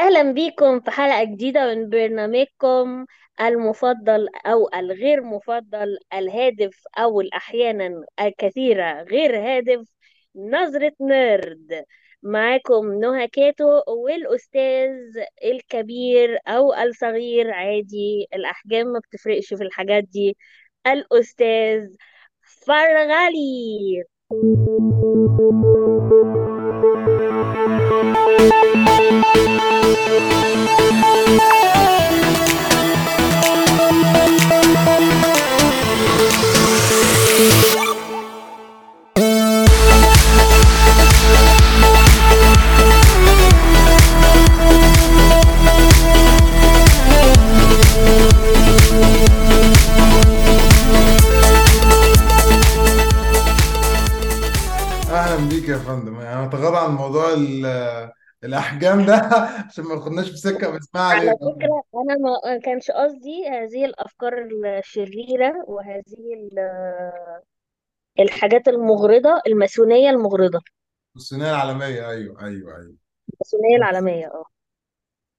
أهلا بيكم في حلقة جديدة من برنامجكم المفضل أو الغير مفضل الهادف أو أحيانا الكثيرة غير هادف نظرة نيرد. معاكم نهى كاتو والأستاذ الكبير أو الصغير عادي. الأحجام ما بتفرقش في الحاجات دي. الأستاذ فرغلي أهلا بيك يا فندم. يعني عن موضوع الأحجام ده عشان ما ياخدناش في سكة باسمها على علينا فكرة أنا ما كانش قصدي هذه الأفكار الشريرة وهذه ال- الحاجات المغرضة الماسونية المغرضة. الصينيه العالمية. أيوه أيوه أيوه. الماسونية العالمية آه.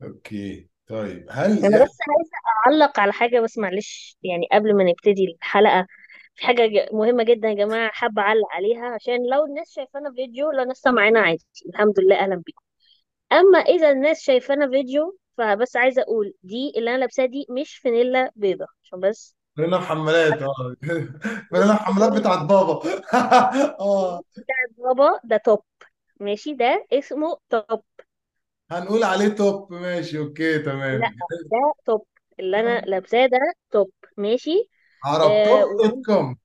أوكي. طيب هل أنا بس عايزة أعلق على حاجة بس معلش يعني قبل ما نبتدي الحلقة في حاجة ج- مهمة جدا يا جماعة حابة أعلق عليها عشان لو الناس شايفانا فيديو لو الناس سامعانا عادي. الحمد لله أهلا بيكم. أما إذا الناس شايفانا فيديو فبس عايزة أقول دي اللي أنا لابساها دي مش فانيلا بيضة عشان بس. فانيلا بحمالات آه. فانيلا بحمالات بتاعت بابا. آه. بابا ده top. ماشي ده اسمه top. هنقول عليه top. ماشي okay لا تمام ده top. اللي أنا لابساه ده top. ماشي؟ آه dot com.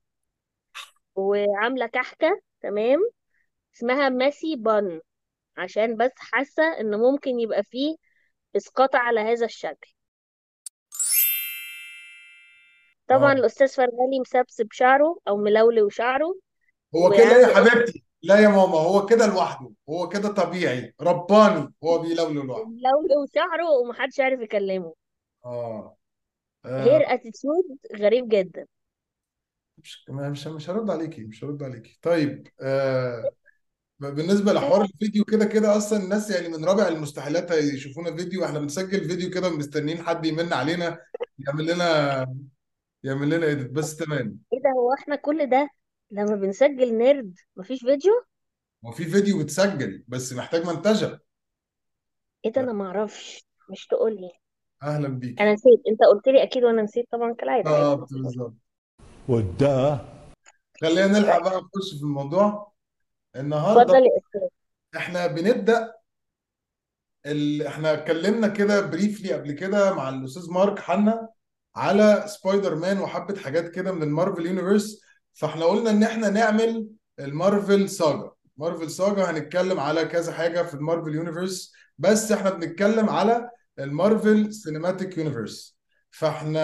وعاملة كحكة تمام؟ اسمها messy bun عشان بس حاسة إن ممكن يبقى فيه إسقاط على هذا الشكل. طبعا آه. الأستاذ فرغلي مسبسب شعره أو ملولو شعره هو كده يا قصة حبيبتي. لا يا ماما هو كده لوحده. هو كده طبيعي. رباني هو بيلولو لوحده. ملولو شعره ومحدش عارف يكلمه. آه. hair آه، attitude غريب جدا. مش مش مش هرد عليكي مش هرد عليكي. طيب آه بالنسبة لحوار الفيديو كده كده أصلا الناس يعني من رابع المستحيلات يشوفونا فيديو إحنا بنسجل فيديو كده ومستنيين حد يمن علينا يعمل لنا يعمل لنا edit بس تمام. إيه ده؟ هو إحنا كل ده لما بنسجل nerd مفيش فيديو؟ هو في فيديو بتسجل بس محتاج منتجة. إيه ده؟ أنا معرفش مش تقولي أهلا أنا بيكي نسيت. أنت قلت لي أكيد وأنا نسيت طبعا كالعادة. آه بالظبط. يلا خلينا نلحق بقى نخش في الموضوع. النهارده اتفضل يا أستاذ. إحنا بنبدأ ال... إحنا اتكلمنا كده briefly قبل كده مع الأستاذ مارك حنا على سبايدر مان وحبة حاجات كده من ال Marvel universe فاحنا قلنا إن إحنا نعمل ال Marvel saga Marvel saga هنتكلم على كذا حاجة في ال Marvel universe بس إحنا بنتكلم على ال Marvel cinematic universe فاحنا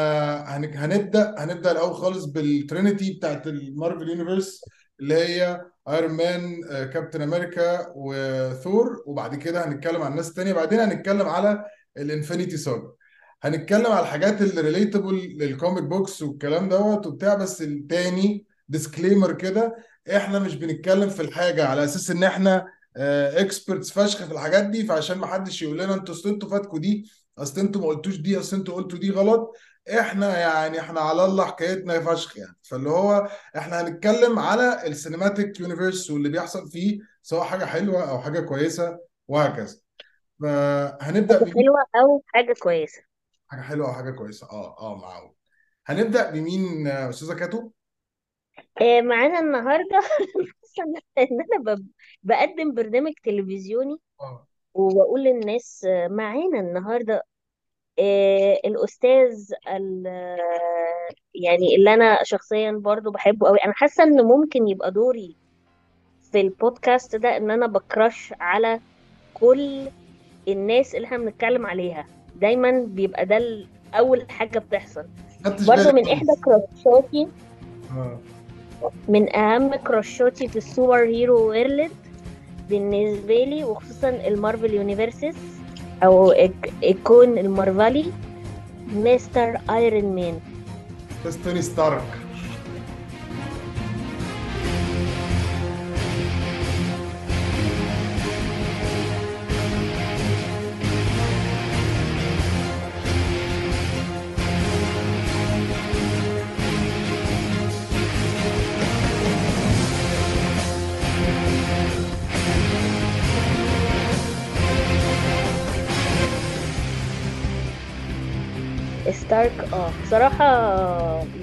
هن... هنبدأ هنبدأ الأول خالص بال trinity بتاعت ال Marvel universe اللي هي Iron Man آه، كابتن أمريكا وثور وبعد كده هنتكلم عن ناس تانية. بعدين هنتكلم على ال Infinity saga هنتكلم على الحاجات اللي relatable لل comic books والكلام دوت وبتاع بس التاني disclaimer كده إحنا مش بنتكلم في الحاجة على أساس إن إحنا experts فشخ في الحاجات دي فعشان ما حدش يقول لنا أنتوا اصل أنتوا فاتكوا دي أصل أنتوا ما قلتوش دي أصل أنتوا قلتوا دي غلط. إحنا يعني إحنا على الله حكايتنا فشخ يعني. فاللي هو إحنا هنتكلم على ال cinematic universe واللي بيحصل فيه سواء حاجة حلوة أو حاجة كويسة وهكذا. فهنبدأ حاجة بمين؟ حلوة أو حاجة كويسة. حاجة حلوة أو حاجة كويسة. آه آه معقول. هنبدأ بمين آه، أستاذة كاتو؟ آه معانا ان إن أنا ب- بقدم برنامج تلفزيوني آه. وبقول للناس آه، معانا النهارده آه الأستاذ ال- آه، يعني اللي أنا شخصيا برضو بحبه قوي أنا حاسة إن ممكن يبقى دوري في البودكاست ده إن أنا بكرش على كل الناس اللي إحنا بنتكلم عليها. دايما بيبقى ده أول حاجة بتحصل. برضو من إحدى crushاتي آه. من أهم crushاتي في ال superhero world بالنسبة لي وخصوصا ال Marvel universes أو الكون المارفلي Mister Iron Man. بس توني ستارك ستارك آه بصراحة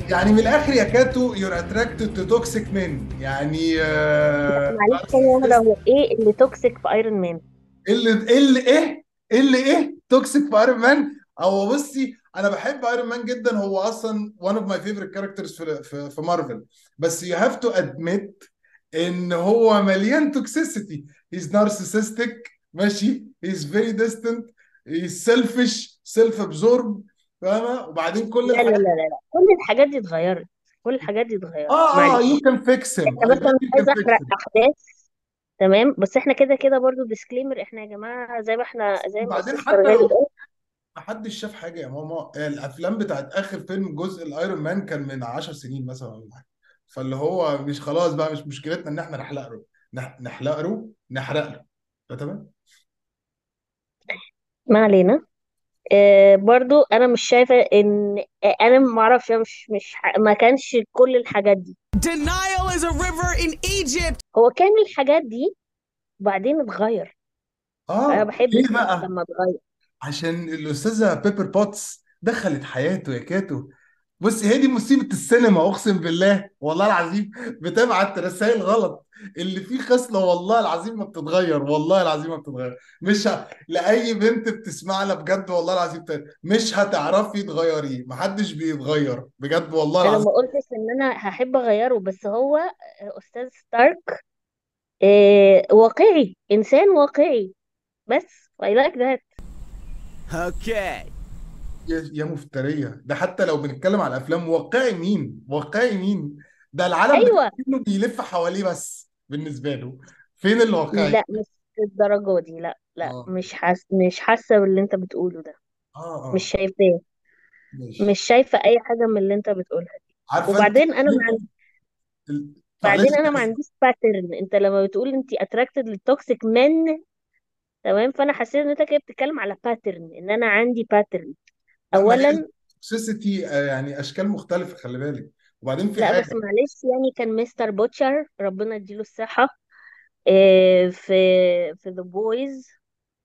يعني من الآخر يا كاتو you're attracted to toxic men يعني آه معلش ثانية واحدة هو إيه اللي toxic في ايرون مان؟ اللي اللي إيه؟ اللي إيه؟ toxic في ايرون مان هو بصي أنا بحب ايرون مان جدا. هو أصلا one of my favorite characters في في, في مارفل بس you have to admit إن هو مليان toxicity he's narcissistic. ماشي. He's very distant. He's selfish. Self absorbed فاهمة؟ وبعدين كل لا لا لا الحاجات لا لا. كل الحاجات دي اتغيرت. كل الحاجات دي اتغيرت. آه آه معلش. إحنا I بس bet أنا you مش fix احرق أحداث. تمام؟ بس إحنا كده كده برضو ديسكليمر إحنا يا جماعة زي ما إحنا زي ما وبعدين أستاذ حتى فرغالي لو قال محدش شاف حاجة يا ماما الأفلام بتاعت آخر فيلم جزء الايرون مان كان من 10 سنين مثلا ولا حاجة. فاللي هو مش خلاص بقى مش مشكلتنا إن إحنا نحلق له. نح- نحلق له نحرق له. فتمام ما علينا. آه برضو أنا مش شايفة إن آه أنا ما أعرفش مش مش ما كانش كل الحاجات دي. Denial is a river in Egypt. هو كان الحاجات دي وبعدين اتغير. أنا آه بحب ليه بقى؟ لما اتغير. عشان الأستاذة بيبر بوتس دخلت حياته يا كاتو. بص هي دي مصيبة السينما أقسم بالله والله العظيم بتبعت رسائل غلط. اللي فيه خصلة والله العظيم ما بتتغير والله العظيم ما بتتغير. مش ه... لأي بنت بتسمعنا بجد والله العظيم ت- مش هتعرفي تغيريه محدش بيتغير بجد والله أنا العظيم. ما قلتش إن أنا هحب أغيره بس هو أستاذ ستارك آه واقعي إنسان واقعي. بس I like that. Okay. يا يا مفترية. ده حتى لو بنتكلم على الافلام واقعي مين؟ واقعي مين؟ ده العالم أيوه. كله بيلف حواليه بس بالنسبة له. فين الواقعي؟ لا مش الدرجة دي. لا لا آه. مش حاس مش حاسة باللي أنت بتقوله ده. آه مش آه شايفاه. ماشي. مش شايفة أي حاجة من اللي أنت بتقولها دي. عارفة أنت وبعدين أنا ما عندي ال- بعدين معلش أنا ما عنديش pattern أنت لما بتقول أنت attracted لل toxic men تمام؟ فأنا حسيت إن أنت كده بتتكلم على pattern إن أنا عندي pattern اولا التوكسيسيتي يعني أشكال مختلفة خلي بالك. وبعدين في لا بس حاجة معلش يعني كان مستر بوتشر ربنا يديله الصحة آه، في في ذا بويز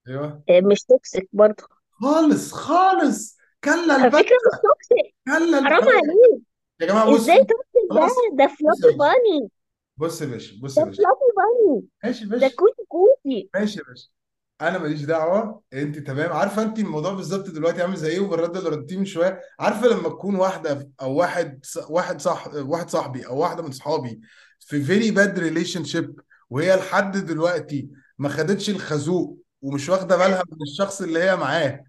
أيوه. مش توكسيك برضه. خالص خالص. كلا على البت فكرة مش توكسيك كلا. حرام عليك. يا جماعة إزاي بصوا توكسيك ده؟ خلاص. ده بص يا فلافي باشا باني بص يا باشا بص ده يا باشا. فلافي باني ماشي يا ده باشا. كوتي كوتي. ماشي يا باشا. أنا ماليش دعوه انت تمام. عارفه انت الموضوع بالظبط دلوقتي عامل زي إيه؟ وبالرد اللي ردتيه من شوية. عارفه لما تكون واحدة أو واحد واحد صح واحد صاحبي أو واحدة من صحابي في very bad relationship وهي لحد دلوقتي ما خدتش الخازوق ومش واخده بالها من الشخص اللي هي معاه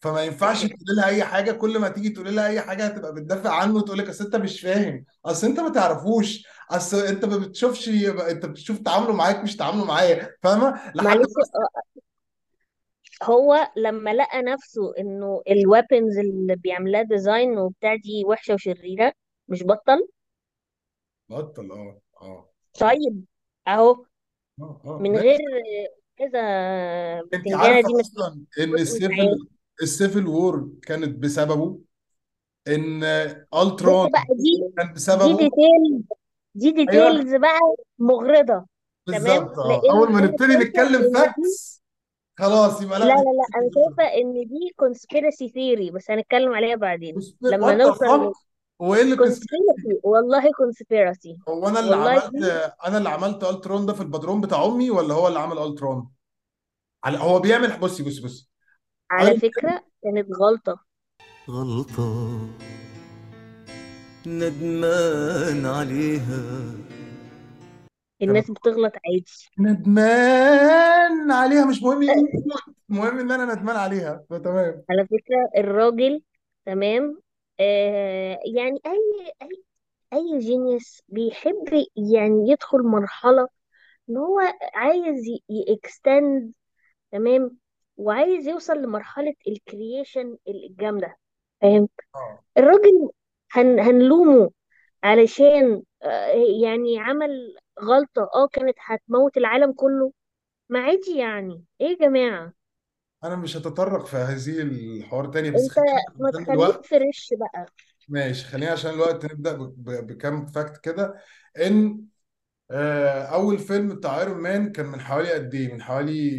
فما ينفعش تقول لها أي حاجة. كل ما تيجي تقول لها أي حاجة هتبقى بتدافع عنه وتقول لك أصل أنت مش فاهم. أصل أنت ما تعرفوش. أصل أنت ما بتشوفش أنت بتشوف تعامله معاك مش تعامله معايا. فاهمة؟ لحد معلش هو لما لقى نفسه إنه ال weapons اللي بيعملها design وبتاع دي وحشة وشريرة مش بطل؟ بطل آه آه. طيب أهو. آه آه من غير ماشي كذا أنت بتنجانة عارفة دي مش أصلا إن السيفل السيفل وور كانت بسببه؟ إن بص الترون بقى دي كان دي بسببه؟ ديتيل دي أيوه. ديتيلز بقى مغرضة تمام؟ بالظبط آه. لأن أول ما نبتدي نتكلم دي فاكتس خلاص يبقى لا لا لا لا أنا شايفة إن دي conspiracy theory بس هنتكلم عليها بعدين. لما وات ذا نوصل فاك هو إيه اللي conspiracy؟ conspiracy والله conspiracy. هو أنا اللي والله عملت دي أنا اللي عملت الترون ده في البدروم بتاع أمي ولا هو اللي عمل الترون على هو بيعمل بصي بصي بصي. على فكرة كانت غلطة. غلطة ندمان عليها. الناس بتغلط عادي. ندمان عليها مش مهم مين يموت المهم إن أنا ندمان عليها فتمام. على فكرة الراجل تمام آه يعني أي أي أي جينيوس بيحب يعني يدخل مرحلة إن هو عايز ي extend تمام وعايز يوصل لمرحلة ال creation الجامدة فاهم؟ آه. الراجل هن هنلومه علشان يعني عمل غلطة آه كانت هتموت العالم كله. ما عادي يعني. إيه يا جماعة؟ أنا مش هتطرق في هذه الحوار تاني بس أنت خلينا ما عشان تخليك الوقت fresh بقى. ماشي خلينا عشان الوقت ب- ب- بكام fact كده. إن آه، أول فيلم بتاع ايرون مان كان من حوالي قد إيه؟ من حوالي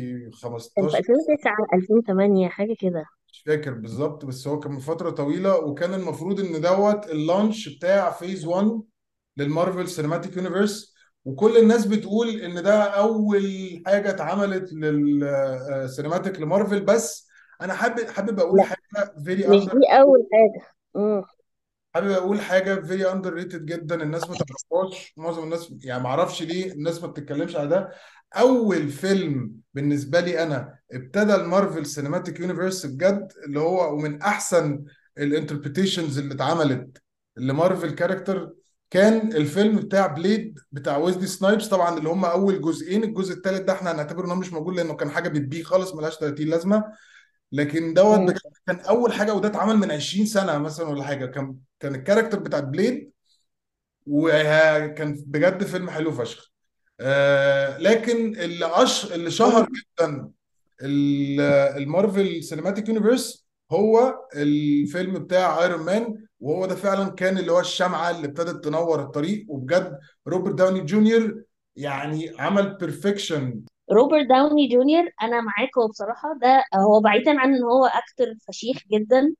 كان في 15 2009 2008 حاجة كده. مش فاكر بالظبط بس هو كان من فترة طويلة وكان المفروض إن دوت ال launch بتاع phase 1 للمارفل cinematic universe وكل الناس بتقول إن ده أول حاجة اتعملت لل cinematic لمارفل. بس أنا حابب حابب أقول لا. حاجة very مش دي أول امم حابب أقول حاجة very underrated جدا. الناس ما تعرفهاش. معظم الناس يعني ما أعرفش ليه الناس ما بتتكلمش على ده. أول فيلم بالنسبة لي أنا ابتدى المارفل cinematic universe بجد اللي هو ومن أحسن ال interpretations اللي اتعملت لمارفل character كان الفيلم بتاع بليد بتاع ويزلي سنايبس طبعا اللي هم أول جزئين الجزء الثالث ده إحنا هنعتبره إنه مش موجود لأنه كان حاجة بتبيه خالص ملهاش 30 لازمة. لكن دوت كان أول حاجة وده اتعمل من 20 سنة مثلا ولا حاجة. كان كان ال character بتاع بليد وكان بجد فيلم حلو فشخ. آه لكن اللي أش... اللي شهر جدا ال- المارفل cinematic universe هو الفيلم بتاع ايرون مان وهو ده فعلا كان اللي هو الشمعة اللي ابتدت تنور الطريق. وبجد روبرت داوني جونيور يعني عمل perfection روبرت داوني جونيور أنا معاك هو بصراحة ده هو بعيدا عن إن هو actor فشيخ جدا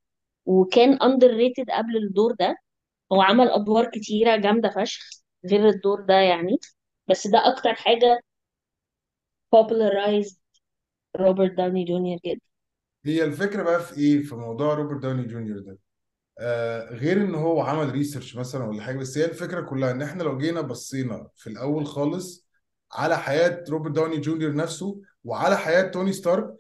وكان underrated قبل الدور ده. هو عمل أدوار كتيرة جامدة فشخ غير الدور ده يعني. بس ده أكتر حاجة popularized روبرت داوني جونيور جدا. هي الفكرة بقى في إيه؟ في موضوع روبرت داوني جونيور ده. آه غير إن هو عمل research مثلا ولا حاجة بس هي الفكرة كلها إن إحنا لو جينا بصينا في الأول خالص على حياة روبرت داوني جونيور نفسه وعلى حياة توني ستارك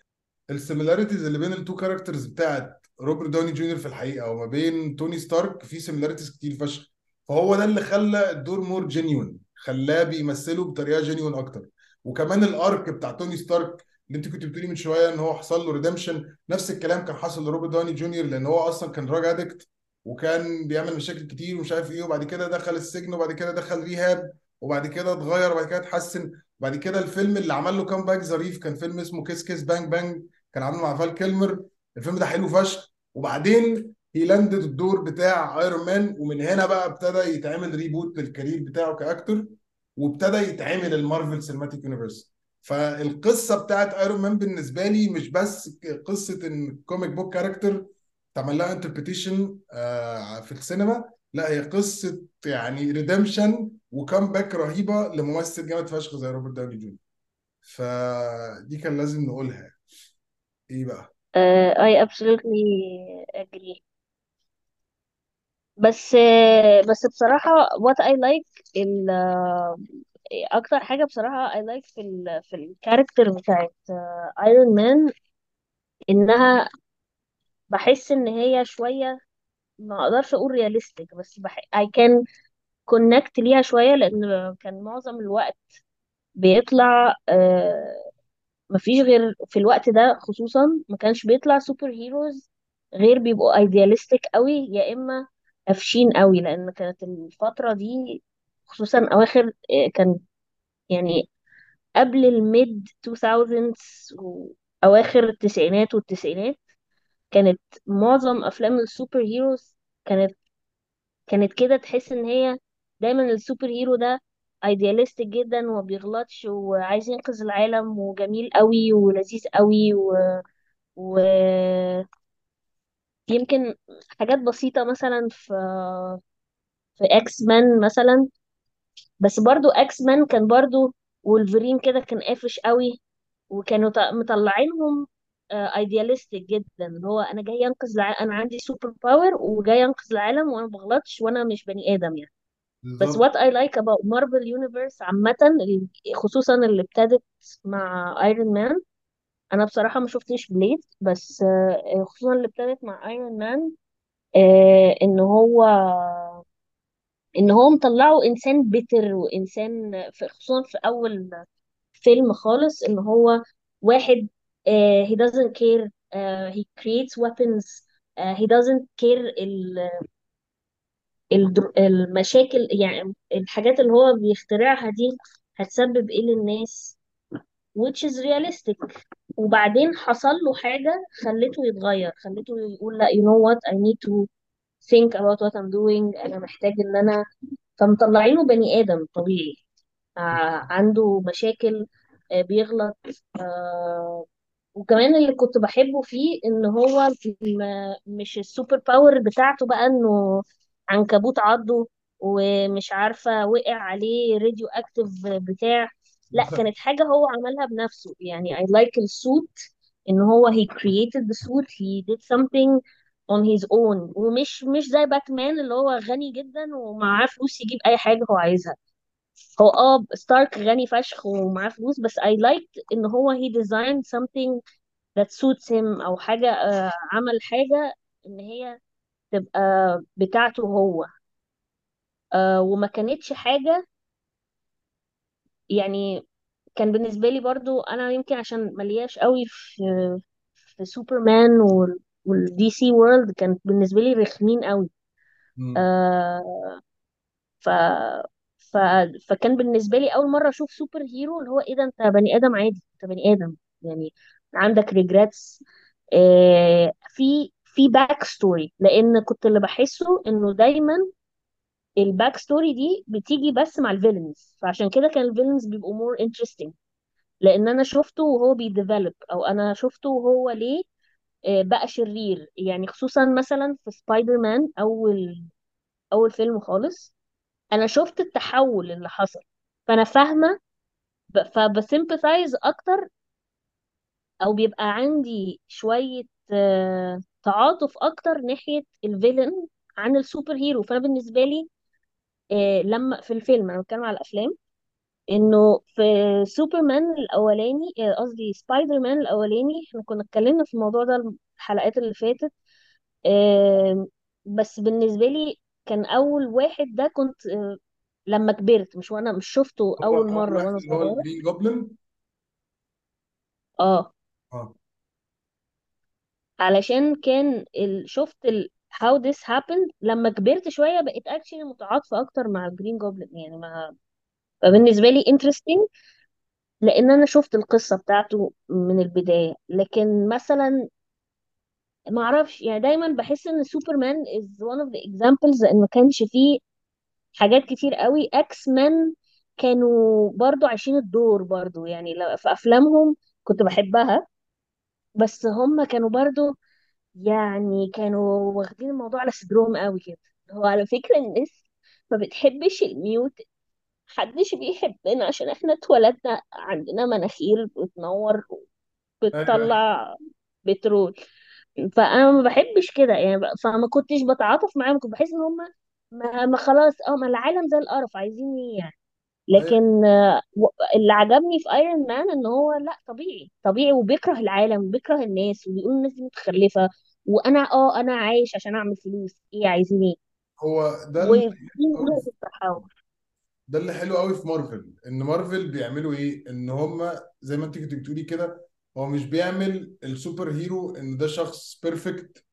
ال similarities اللي بين ال two characters بتاعت روبرت داوني جونيور في الحقيقة وما بين توني ستارك في similarities كتير فشخ. فهو ده اللي خلى الدور more genuine خلاه بيمثله بطريقة genuine أكتر. وكمان ال arc بتاع توني ستارك اللي انت كنت بتقولي من شوية إن هو حصل له redemption نفس الكلام كان حصل لروبرت داوني جونيور لأن هو أصلا كان drug addict وكان بيعمل مشاكل كتير ومش عارف إيه وبعد كده دخل السجن وبعد كده دخل rehab وبعد كده اتغير وبعد كده اتحسن. وبعد كده الفيلم اللي عمل له كام ظريف كان فيلم اسمه Kiss Kiss Bang Bang كان عامله مع فال كيلمر. الفيلم ده حلو فشخ. وبعدين هي landed الدور بتاع Iron Man ومن هنا بقى ابتدى يتعمل reboot لل career بتاعه ك actor وابتدى يتعمل ال Marvel Cinematic Universe فالقصة بتاعت Iron Man بالنسبة لي مش بس قصة إن comic book character تعمل لها interpretation في السينما لا هي قصة يعني redemption و comeback رهيبة لممثل جامد فشخ زي روبرت داوني جونيور. فدي كان لازم نقولها. إيه بقى؟ I absolutely agree. بس uh, بس بصراحة what I like ال أكتر حاجة بصراحة I like في ال في ال character بتاعت Iron Man إنها بحس إن هي شوية ما أقدرش أقول realistic بس بح I can connect ليها شوية لأن كان معظم الوقت بيطلع uh, مفيش غير في الوقت ده خصوصا ما كانش بيطلع superheroes غير بيبقوا idealistic قوي يا إما قافشين قوي لأن كانت الفترة دي خصوصا أواخر آه، كان يعني قبل ال mid 2000 وأواخر التسعينات والتسعينات كانت معظم أفلام ال superheroes كانت كانت كده تحس إن هي دايما ال superhero ده idealistic جدا وما بيغلطش وعايز ينقذ العالم وجميل قوي ولذيذ قوي و... ويمكن حاجات بسيطة مثلا في في X-Men مثلا بس برضو X-Men كان برضو وولفرين كده كان قافش قوي وكانوا ط- مطلعينهم idealistic جدا اللي هو أنا جاي أنقذ الع... أنا عندي superpower وجاي أنقذ العالم وأنا بغلطش وأنا مش بني آدم يعني. بس بالظبط. what I like about Marvel Universe عامة ال- خصوصا اللي ابتدت مع Iron Man أنا بصراحة ما شفتش Blade بس آه، خصوصا اللي ابتدت مع Iron Man آه، إن هو إن هو مطلعه إنسان بيتر وإنسان في خصوصا في أول فيلم خالص إن هو واحد آه، he doesn't care آه، he creates weapons آه، he doesn't care ال- المشاكل يعني الحاجات اللي هو بيخترعها دي هتسبب إيه للناس which is realistic. وبعدين حصل له حاجة خلته يتغير خلته يقول لا you know what I need to think about what I'm doing. أنا محتاج إن أنا فمطلعينه بني آدم طبيعي. آه عنده مشاكل آه بيغلط. آه وكمان اللي كنت بحبه فيه إن هو مش ال superpower بتاعته بقى إنه عنكبوت عضه ومش عارفة وقع عليه radioactive بتاع. لا كانت حاجة هو عملها بنفسه. يعني I like ال suit إن هو he created the suit. He did something on his own. ومش مش زي باتمان اللي هو غني جدا ومعاه فلوس يجيب أي حاجة هو عايزها. هو آه ستارك غني فشخ ومعاه فلوس بس I liked إن هو he designed something that suits him أو حاجة آه، عمل حاجة إن هي تبقى بتاعته هو. آه، وما كانتش حاجة يعني كان بالنسبة لي برضو أنا يمكن عشان ملياش قوي في في Superman وال DC world كانت بالنسبة لي رخمين قوي. مم. آه ف ف فكان بالنسبة لي أول مرة أشوف superhero اللي هو إيه ده أنت بني آدم عادي أنت بني آدم. يعني عندك regrets آه في في backstory لأن كنت اللي بحسه إنه دايما ال backstory دي بتيجي بس مع ال villains فعشان كده كان ال villains بيبقوا more interesting لأن أنا شفته وهو بي develop أو أنا شفته وهو ليه بقى شرير. يعني خصوصا مثلا في سبايدر مان أول أول فيلم خالص أنا شفت التحول اللي حصل. فأنا فاهمة فب sympathize أكتر أو بيبقى عندي شوية آه، تعاطف أكتر ناحية ال villain عن ال superhero. فأنا بالنسبة لي آه، لما في الفيلم أنا بتكلم على الأفلام إنه في سوبرمان الأولاني آه، قصدي سبايدر مان الأولاني إحنا كنا اتكلمنا في الموضوع ده الحلقات اللي فاتت آه، بس بالنسبة لي كان أول واحد ده كنت آه، لما كبرت مش وأنا مش شفته هو أول مرة واحد وأنا اللي هو صغيرة. ال Green آه. آه. علشان كان ال... شفت ال... how this happened لما كبرت شوية بقيت actually متعاطفة أكتر مع ال Green Goblin يعني ما مم. فبالنسبة لي interesting لأن أنا شفت القصة بتاعته من البداية لكن مثلا ما أعرفش يعني دايما بحس إن Superman is one of the examples لأن ما كانش فيه حاجات كتير قوي X-Men كانوا برضو عايشين الدور برضو يعني في أفلامهم كنت بحبها بس هم كانوا برضو يعني كانوا واخدين الموضوع على صدرهم قوي كده هو على فكرة الناس ما بتحبش الميوت محدش بيحبنا عشان إحنا اتولدنا عندنا مناخير بتنور أيوه. وبتطلع بترول. فأنا ما بحبش كده يعني فما كنتش بتعاطف معاهم كنت بحس إن هم ما, ما خلاص آه ما العالم زي القرف عايزين إيه يعني؟ أيوه. لكن آه، اللي عجبني في Iron Man إن هو لأ طبيعي طبيعي وبيكره العالم وبيكره الناس وبيقول الناس دي متخلفة وأنا آه أنا عايش عشان أعمل فلوس إيه عايزين إيه؟ هو ده اللي حلو نقطة تحول. ده اللي حلو قوي في مارفل إن مارفل بيعملوا إيه؟ إن هم زي ما أنت كنت بتقولي كده هو مش بيعمل ال super hero إن ده شخص perfect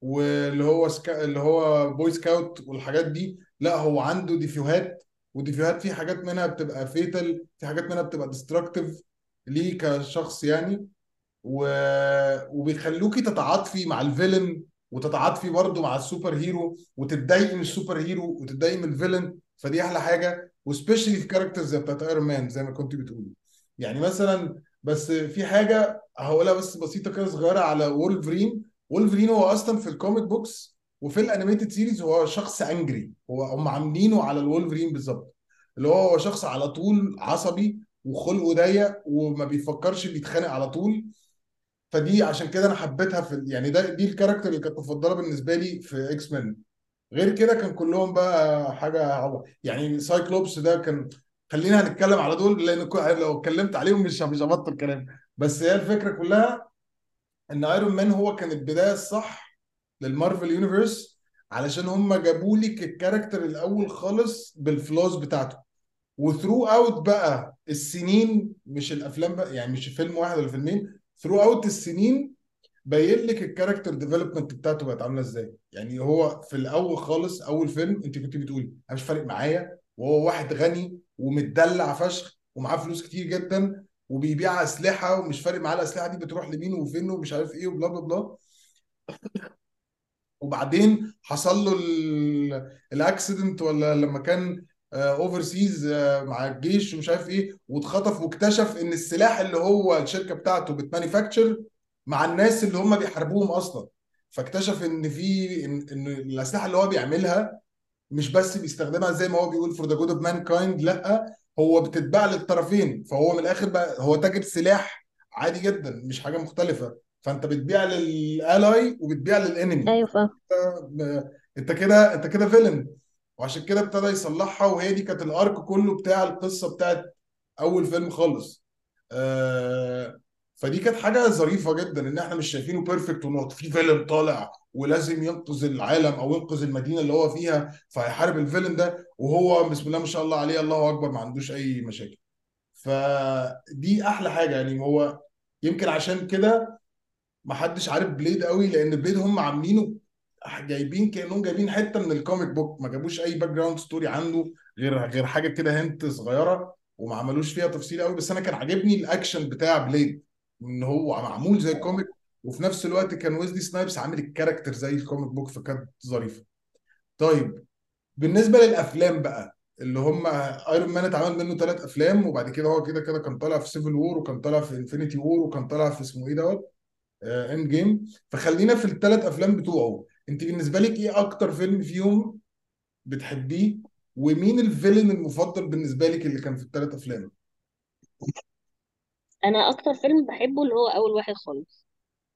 واللي هو sca... اللي هو boy scout والحاجات دي لا هو عنده ديفوهات وديفوهات في حاجات منها بتبقى vital في حاجات منها بتبقى destructive ليه كشخص يعني. و... وبيخلوكي تتعاطفي مع ال villain وتتعاطفي برضه مع ال super hero وتتضايقي من ال super hero وتتضايقي من ال villain فدي أحلى حاجة. و specially في characters زي بتاعت Iron Man زي ما كنت بتقولي يعني مثلا بس في حاجة هقولها بس بسيطة كده صغيرة على Wolverine Wolverine هو أصلا في ال comic books وفي ال animated series هو شخص angry هو هم عاملينه على الولفرين بالظبط. اللي هو هو شخص على طول عصبي وخلقه ضيق وما بيفكرش بيتخانق على طول. فدي عشان كده أنا حبيتها في يعني ده دي ال character اللي كانت مفضلة بالنسبة لي في X-Men غير كده كان كلهم بقى حاجة عبط يعني Cyclops ده كان خلينا هنتكلم على دول لأن لو اتكلمت عليهم مش مش هبطل كلام بس هي الفكرة كلها إن Iron Man هو كان البداية الصح لل Marvel universe علشان هم جابوا لك ال character الأول خالص بال flaws بتاعته. و throughout بقى السنين مش الأفلام بقى يعني مش فيلم واحد ولا فيلمين throughout السنين باين لك ال character development بتاعته بقت عاملة إزاي. يعني هو في الأول خالص أول فيلم أنت كنت بتقولي أنا مش فارق معايا وهو واحد غني ومتدلع فشخ ومعاه فلوس كتير جدا وبيبيع أسلحة ومش فارق معاه الأسلحة دي بتروح لمين وفين ومش عارف إيه و blah blah blah. وبعدين حصل له ال- ال accident ولا لما كان overseas مع الجيش ومش عارف إيه واتخطف واكتشف إن السلاح اللي هو الشركة بتاعته بت manufacture مع الناس اللي هم بيحاربوهم أصلا. فاكتشف إن في إن, إن الأسلحة اللي هو بيعملها مش بس بيستخدمها زي ما هو بيقول for the good of mankind لأ هو بتتباع للطرفين. فهو من الآخر بقى هو تاجر سلاح عادي جدا مش حاجة مختلفة. فأنت بتبيع لل ally وبتبيع لل enemy. أيوه. أنت كده أنت كده villain. وعشان كده ابتدى يصلحها وهي دي كانت ال arc كله بتاع القصة بتاعت أول فيلم خالص. آه فدي كانت حاجة ظريفة جدا إن إحنا مش شايفينه perfect وانه في villain طالع ولازم ينقذ العالم أو ينقذ المدينة اللي هو فيها فهيحارب ال villain ده وهو بسم الله ما شاء الله عليه الله أكبر ما عندوش أي مشاكل. فدي أحلى حاجة يعني هو يمكن عشان كده ما حدش عارف Blade قوي لأن Blade هم عاملينه جايبين كأنهم جايبين حتة من ال comic book ما جابوش أي background story عنده غير غير حاجة كده hint صغيرة وما عملوش فيها تفصيل قوي. بس أنا كان عاجبني الأكشن بتاع Blade ان هو معمول زي ال comic وفي نفس الوقت كان ويزلي سنايبس عامل ال character زي ال comic book فكانت ظريفة. طيب بالنسبة للأفلام بقى اللي هم Iron Man اتعمل منه ثلاث أفلام وبعد كده هو كده كده كان طالع في Civil War وكان طالع في Infinity War وكان طالع في اسمه إيه دوت؟ Endgame فخلينا في الثلاث أفلام بتوعه. انت بالنسبة لك إيه أكتر فيلم فيهم بتحبيه؟ ومين ال villain المفضل بالنسبة لك اللي كان في الثلاث أفلام؟ أنا أكتر فيلم بحبه اللي هو أول واحد خالص.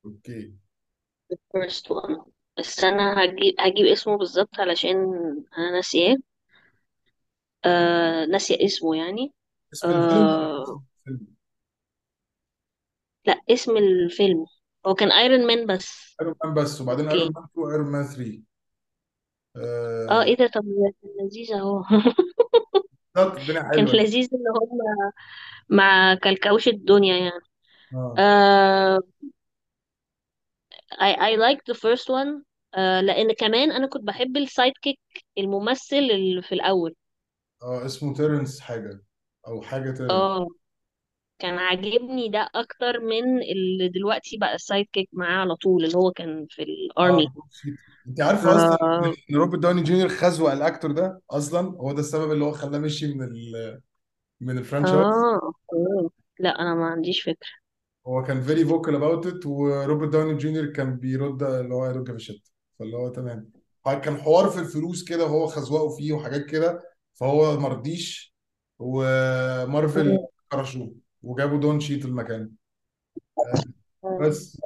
okay. The first one. بس أنا هجيب هجيب اسمه بالظبط علشان أنا ناسياه. آه ناسية اسمه يعني. اسم الفيلم ولا آه. اسم الفيلم؟ لا اسم الفيلم. هو كان Iron Man بس. Iron Man بس وبعدين Iron okay Man 2 و Iron Man 3 آه. آه إيه ده؟ طب كان لذيذ أهو. لا الدنيا كان حلوة. لذيذ إن هم ما كلكعوش الدنيا يعني. آه. آه I I like the first one آه لأن كمان أنا كنت بحب ال sidekick الممثل اللي في الأول. آه اسمه تيرنس حاجة أو حاجة تيرنس. آه. كان عاجبني ده أكتر من اللي دلوقتي بقى ال sidekick معاه على طول اللي هو كان في آه الارمي بسيط. أنت عارف أصلا آه. إن روبرت داوني جونيور خزوق ال actor ده أصلا؟ هو ده السبب اللي هو خلاه مشي من ال من ال franchise آه okay. لا أنا ما عنديش فكرة. هو كان very vocal about it وروبرت داوني جونيور كان بيرد اللي هو يرد ب shit فاللي هو تمام. كان حوار في الفلوس كده وهو خزوقه فيه وحاجات كده فهو ما رضيش ومارفل كرشوه وجابوا دون شيدل المكان. بس.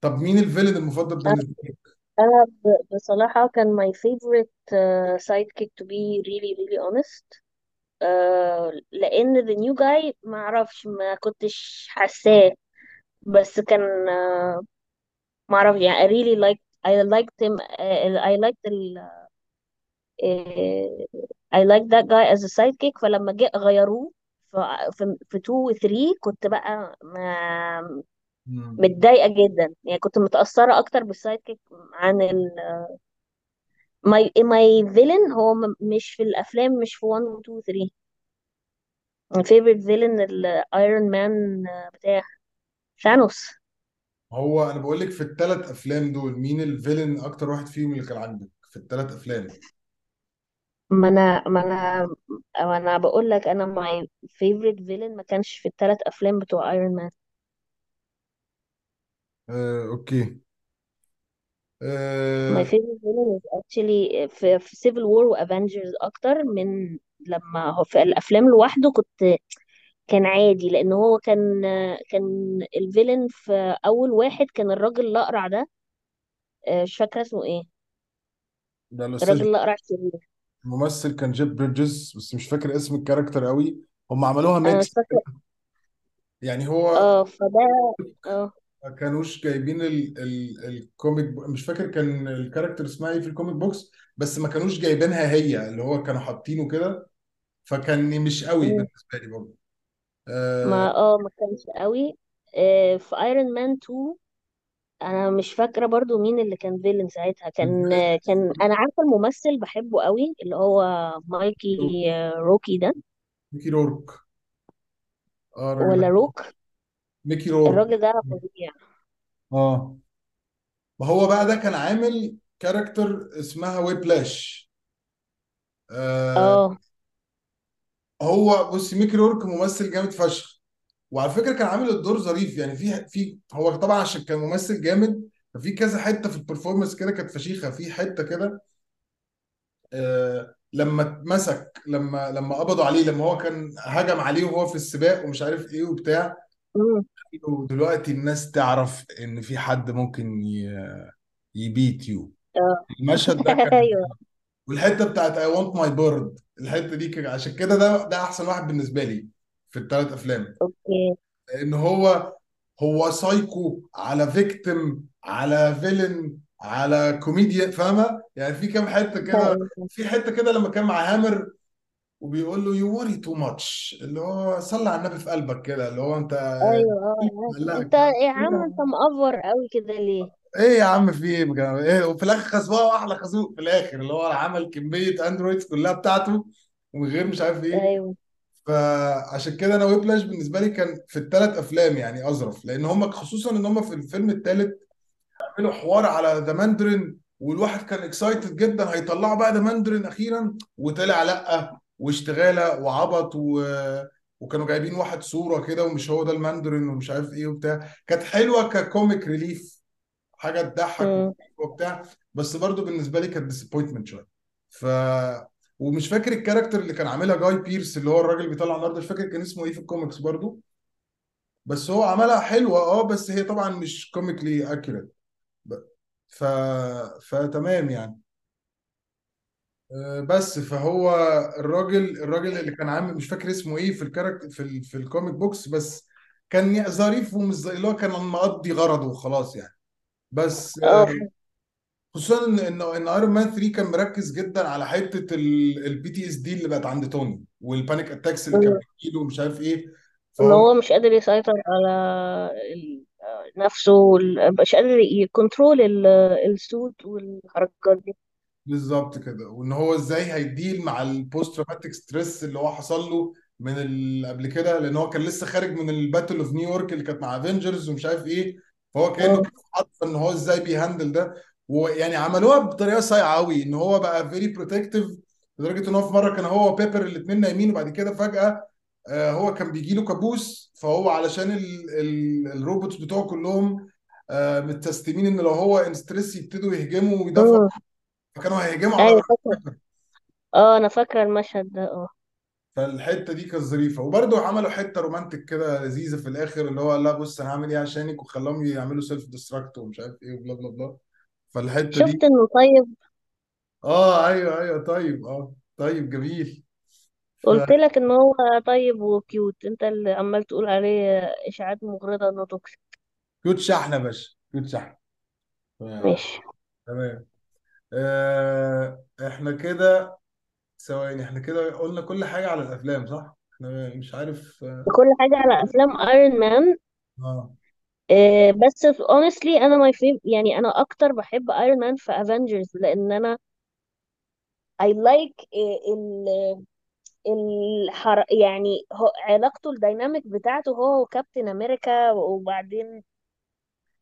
طب مين ال villain المفضل بالنسبة لك؟ أنا ب- بصراحة كان my favorite uh, sidekick to be really really honest. uh, لأن the new guy ما أعرفش ما كنتش حاساه. بس كان uh, ما يعني I really liked I liked him uh, I liked ال uh, I liked that guy as a sidekick. فلما جه غيروه في في 2 و 3 كنت بقى ما مم. متضايقة جدا. يعني كنت متأثرة أكتر بالسايد عن ال my my villain هو م- مش في الأفلام مش في 1 و 2 و 3 my favorite villain ال Iron Man بتاع ثانوس هو أنا بقول لك في الثلاث أفلام دول مين ال villain أكتر واحد فيهم اللي كان عندك في الثلاث أفلام؟ ما أنا ما أنا ما أنا بقول لك أنا my favorite villain ما كانش في الثلاث أفلام بتوع Iron Man آه، okay. my آه، favorite villain is actually في, في Civil War و Avengers أكتر من لما هو في الأفلام لوحده كنت كان عادي لأن هو كان كان ال villain في أول واحد كان الراجل الأقرع ده. آه، مش فاكرة اسمه إيه. ده الاستاذ الراجل الأقرع الشرير. الممثل كان جيف بريدجز بس مش فاكر اسم ال character قوي. هم عملوها أنا مش ميكس فاكرة. يعني هو آه فده آه. ما كانوش جايبين ال ال ال comic boo- مش فاكر كان ال character اسمها إيه في ال comic books بس ما كانوش جايبينها هي اللي هو كانوا حاطينه كده. فكان مش قوي مم. بالنسبة لي برضه. آه. ما آه ما كانش قوي. آه، في Iron Man 2 أنا مش فاكرة برضو مين اللي كان villain ساعتها. كان كان أنا عارفة الممثل بحبه قوي اللي هو مايكي آه، روكي ده. ميكي رورك آه الراجل ولا ده. روك؟ ميكي رورك الراجل ده فظيع. آه. ما هو بقى ده كان عامل character اسمها Whiplash آه. آه. هو بص ميكي رورك ممثل جامد فشخ. وعلى فكرة كان عامل الدور ظريف يعني في في هو طبعا عشان كان ممثل جامد ففي كذا حتة في ال performance كده كانت فشيخة في حتة كده آه لما اتمسك لما لما قبضوا عليه لما هو كان هجم عليه وهو في السباق ومش عارف إيه وبتاع. ودلوقتي الناس تعرف إن في حد ممكن ي beat you آه. المشهد ده كان أيوه. والحتة بتاعت I want my bird الحتة دي كان- عشان كده ده ده أحسن واحد بالنسبة لي. في الثلاث أفلام. okay. ان هو هو سايكو على victim على villain على كوميديا فاهمة؟ يعني في كام حتة كده في حتة كده لما كان مع هامر وبيقول له you worry too much اللي هو صلي على النبي في قلبك كده اللي هو أنت أيوه آه لا أنت يا عم أنت مأفور قوي كده ليه؟ إيه يا عم في إيه؟ بجد؟ إيه وفي الآخر خزوها وأحلى خازوق في الآخر اللي هو عمل كمية androids كلها بتاعته ومن غير مش عارف إيه. أيوه. فعشان كده أنا Whiplash بالنسبة لي كان في الثلاث أفلام يعني أظرف لأن هم خصوصا إن هم في الفيلم الثالث عملوا حوار على the Mandarin والواحد كان excited جدا هيطلعوا بقى the Mandarin أخيرا وطلع لأ واشتغالة وعبط و... وكانوا جايبين واحد صورة كده ومش هو ده الماندرين ومش عارف إيه وبتاع كانت حلوة ك comic relief حاجة تضحك. وبتاع بس برضو بالنسبة لي كانت disappointment شوية ف ومش فاكر ال character اللي كان عاملها جاي بيرس اللي هو الراجل بيطلع نار ده مش فاكر كان اسمه إيه في الكوميكس برضو بس هو عملها حلوة آه بس هي طبعا مش comically accurate ف فتمام يعني. آه، بس فهو الراجل الراجل اللي كان عامل مش فاكر اسمه إيه في ال character في ال... في ال comic books بس كان ظريف ومش اللي هو كان مقضي غرضه وخلاص يعني. بس آه. خصوصا ان ان إن Iron Man 3 كان مركز جدا على حتة ال PTSD اللي بقت عند توني وال panic attacks اللي كان. بيجيله ومش عارف إيه. إن فهو هو مش قادر يسيطر على ال- نفسه وال- مش قادر ي control ال- ال suit والحركات دي. بالظبط كده. وإن هو إزاي هي deal مع ال post-traumatic stress اللي هو حصل له من ال- قبل كده لأن هو كان لسه خارج من ال battle of New York اللي كانت مع Avengers ومش عارف إيه. فهو كأنه آه كان حاطط إن هو إزاي بي handle ده. ويعني عملوها بطريقة صايعه قوي إن هو بقى very protective لدرجة إن هو في مرة كان هو وبيبر الاثنين نايمين وبعد كده فجأة آه، هو كان بيجي له كابوس فهو علشان ال ال ال robots بتوعه كلهم آه، متسيستمين إن لو هو in stress يبتدوا يهجموا ويدافعوا. فكانوا هيهجموا على أيوه فاكرة. آه أنا فاكرة المشهد ده آه. فالحتة دي كانت ظريفة. وبرضه عملوا حتة romantic كده لذيذة في الآخر اللي هو لا بص أنا هعمل إيه عشانك؟ وخلاهم يعملوا self destruct ومش عارف إيه و blah blah blah. فالحتة شفت دي إنه طيب؟ آه أيوه أيوه طيب آه طيب جميل. قلت لك إن هو طيب و cute أنت اللي عمال تقول عليه إشاعات مغرضة إنه toxic ف cute شحنة يا باشا cute شحنة. آه، ماشي. تمام. آه إحنا كده ثواني إحنا كده قلنا كل حاجة على الأفلام صح؟ إحنا مش عارف آه. كل حاجة على أفلام Iron Man آه. آه، بس honestly أنا my fave يعني أنا أكتر بحب Iron Man في Avengers لأن أنا I like آه، ال الحر يعني هو علاقته ال dynamic بتاعته هو وكابتن أمريكا وبعدين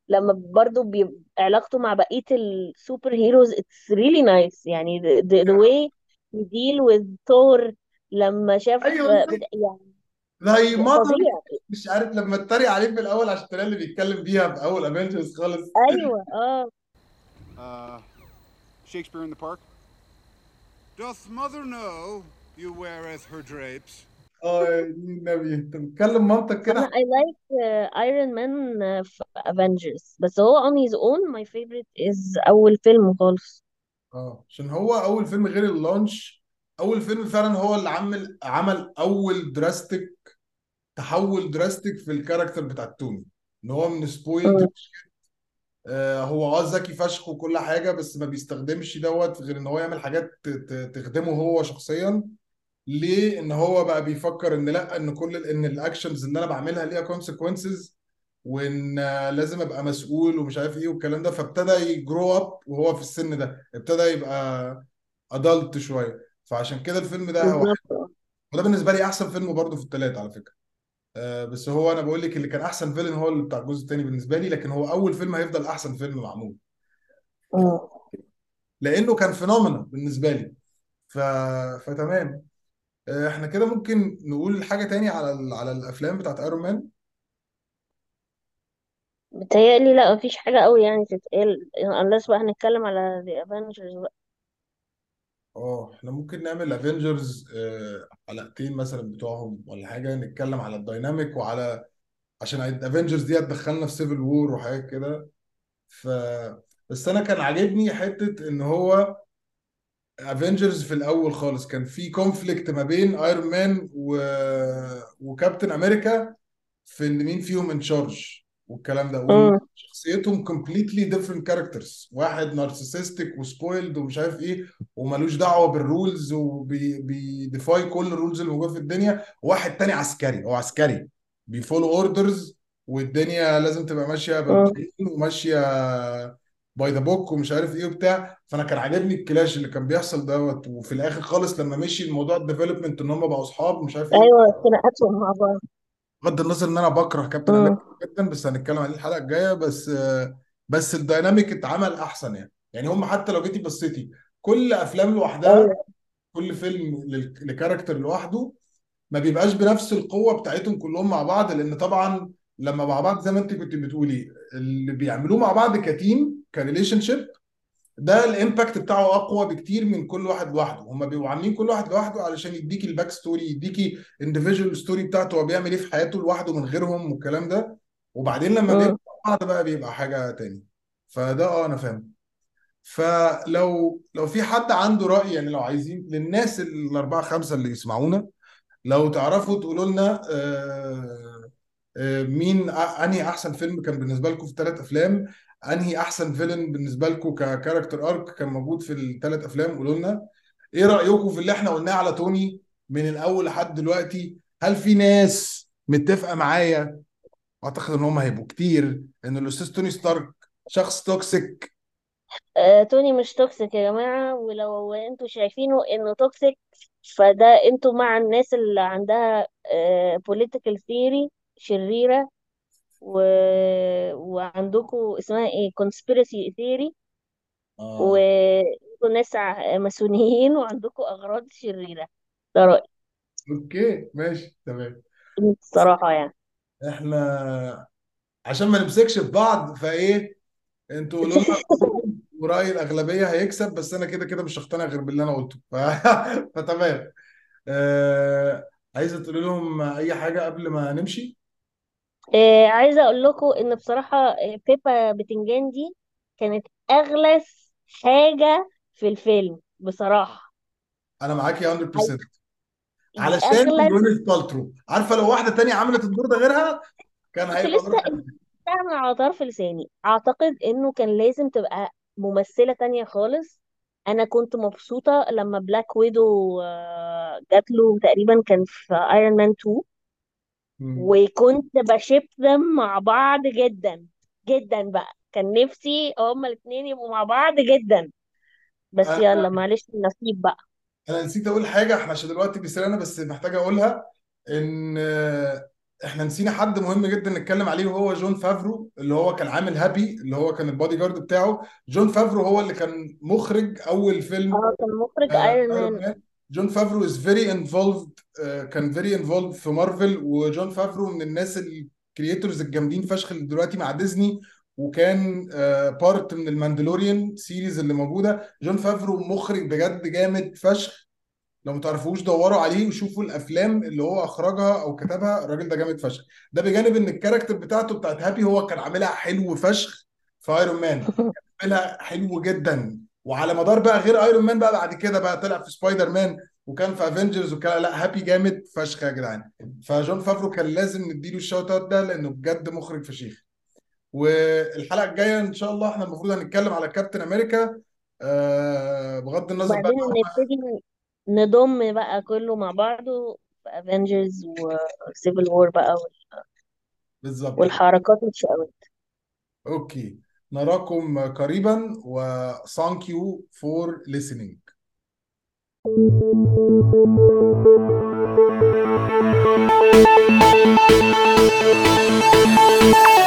لما برضو بي... علاقته مع بقية ال superheroes it's really nice يعني the, the, the way he deal with Thor لما شاف أيوه. يعني زي ماذر فظيع. مش عارف لما اتريق عليه في الأول عشان تلاقي اللي بيتكلم بيها في أول افنجرز خالص. أيوه آه. Uh, Shakespeare in the Park? Doth mother know you weareth her drapes? آه يا دين النبي انت منطق أنا كده I like ايرون مان في Avengers. بس هو on his own my favorite is أول فيلم خالص. آه عشان هو أول فيلم غير اللانش أول فيلم فعلا هو اللي عمل عمل أول drastic تحول drastic في ال character بتاع توني. إن هو من spoiled. آه هو آه ذكي فشخ وكل حاجة بس ما بيستخدمش دوت غير إن هو يعمل حاجات تخدمه هو شخصيا. ليه؟ إن هو بقى بيفكر إن لأ إن كل إن ال actions اللي أنا بعملها ليها consequences وإن لازم أبقى مسؤول ومش عارف إيه والكلام ده. فابتدى ي grow up وهو في السن ده. ابتدى يبقى adult شوية. فعشان كده الفيلم ده هو بالظبط. وده بالنسبة لي أحسن فيلم برضه في الثلاثه على فكرة. آه بس هو أنا بقول لك اللي كان أحسن فيلم هو اللي بتاع الجزء الثاني بالنسبة لي لكن هو أول فيلم هيفضل أحسن فيلم معمول. مم. لأنه كان phenomenal بالنسبة لي. ف... فتمام. آه، إحنا كده ممكن نقول حاجة تاني على ال... على الأفلام بتاعت Iron Man بتهيألي لا مفيش حاجة قوي يعني تتقال unless بقى هنتكلم على The Avengers بقى. آه إحنا ممكن نعمل Avengers حلقتين مثلا بتوعهم ولا حاجة نتكلم على ال dynamic وعلى عشان ال Avengers دي هتدخلنا في Civil War وحاجات كده. ف بس أنا كان عاجبني حتة إن هو Avengers في الأول خالص. كان في conflict ما بين Iron Man و... وكابتن أمريكا في إن مين فيهم in charge والكلام ده. وان امم شخصيتهم completely different characters واحد narcissistic و spoiled ومش عارف إيه وملوش دعوة بال rules وبي defy كل ال rules اللي موجودة في الدنيا. وواحد تاني عسكري هو عسكري. بي follow orders والدنيا لازم تبقى ماشية امم بروتين وماشية by the book ومش عارف إيه وبتاع. فأنا كان عاجبني ال clash اللي كان بيحصل دوت. وفي الآخر خالص لما مشي الموضوع ال development إن هم بقوا أصحاب ومش عارف إيه. أيوه خناقاتهم مع بعض. بغض النظر إن أنا بكره كابتن امم أمريكا جدا بس هنتكلم عليه الحلقة الجاية. بس بس ال dynamic اتعمل أحسن يعني. يعني هم حتى لو جيتي بصيتي كل أفلام لوحدها أيوه. كل فيلم لل- ل character لوحده ما بيبقاش بنفس القوة بتاعتهم كلهم مع بعض. لأن طبعا لما مع بعض زي ما أنت كنت بتقولي اللي بيعملوه مع بعض ك team ك relationship ده ال impact بتاعه أقوى بكتير من كل واحد لوحده. هم بيبقوا عاملين كل واحد لوحده علشان يديكي ال back story يديكي individual story بتاعته هو بيعمل إيه في حياته لوحده من غيرهم والكلام ده. وبعدين لما بيبقوا مع بعض بقى بيبقى حاجة تاني. فده آه أنا فاهم. فلو لو في حد عنده رأي يعني لو عايزين للناس الأربعة خمسة اللي يسمعونا لو تعرفوا تقولوا لنا آه، آه، مين أنهي أحسن فيلم كان بالنسبة لكم في الثلاث أفلام انهي احسن فيلم بالنسبة لكم ككاركتر ارك كان موجود في الثلاث افلام؟ قولوا لنا. إيه رايكم في اللي إحنا قلناه على توني من الأول لحد دلوقتي؟ هل في ناس متفقه معايا؟ اعتقد ان هم هيبقوا كتير ان الأستاذ توني ستارك شخص toxic آه، توني مش toxic يا جماعة ولو أنتوا شايفينه إنه toxic فده أنتوا مع الناس اللي عندها آه، political theory شريرة. و... وعندكم اسمها إيه conspiracy theory آه. وانتوا ناس ع- ماسونيين وعندكم أغراض شريرة. ده رأيي. أوكي ماشي تمام. الصراحة يعني. إحنا عشان ما نمسكش في بعض فإيه أنتوا قولوا لنا رأيكم، ورأي الأغلبية هيكسب بس أنا كده كده مش هقتنع غير باللي أنا قلته. ف... فتمام. آه... عايزة تقولي لهم أي حاجة قبل ما نمشي؟ آه، عايزة أقول لكم إن بصراحة آه، بيبا بتنجان دي كانت اغلس حاجة في الفيلم بصراحة. أنا معاكي 100% دي علشان اغلس جوينث بالترو عارفة لو واحدة تانية عملت الدور ده غيرها كان كنت هيبقى لسه دور حلو من على طرف لساني. أعتقد إنه كان لازم تبقى ممثلة تانية خالص. أنا كنت مبسوطة لما Black Widow آه، جات له تقريبا كان في Iron Man 2 مم. وكنت ب ship them مع بعض جدا جدا بقى. كان نفسي هما الاتنين يبقوا مع بعض جدا. بس يلا معلش النصيب بقى. أنا نسيت أقول حاجة إحنا عشان الوقت بيسرقنا بس محتاج أقولها. إن آه، إحنا نسينا حد مهم جدا نتكلم عليه وهو جون فافرو اللي هو كان عامل هابي اللي هو كان البادي جارد بتاعه. جون فافرو هو اللي كان مخرج أول فيلم آه كان مخرج Iron Iron Man Man جون فافرو is very involved كان very involved في مارفل وجون فافرو من الناس ال creators الجامدين فشخ اللي دلوقتي مع ديزني. وكان part من الماندلوريان series اللي موجودة. جون فافرو مخرج بجد جامد فشخ. لو ما تعرفوش دوروا عليه وشوفوا الأفلام اللي هو أخرجها أو كتبها. الراجل ده جامد فشخ. ده بجانب إن ال character بتاعته بتاعت هابي هو كان عاملها حلو فشخ. في Iron Man عاملها حلو جدا. وعلى مدار بقى غير Iron Man بقى بعد كده بقى طلع في سبايدر مان وكان في Avengers وكان لا هابي جامد فشخ يا جدعان. فجون فافرو كان لازم نديله ال shout out ده لأنه بجد مخرج فشيخ. والحلقة الجاية إن شاء الله إحنا المفروض هنتكلم على كابتن أمريكا آه بغض النظر بقى وبعدين نبتدي نضم بقى كله مع بعضه في Avengers و Civil War بقى وال- بالظبط. والحركات والشقاوات okay. نراكم قريبا و Thank you.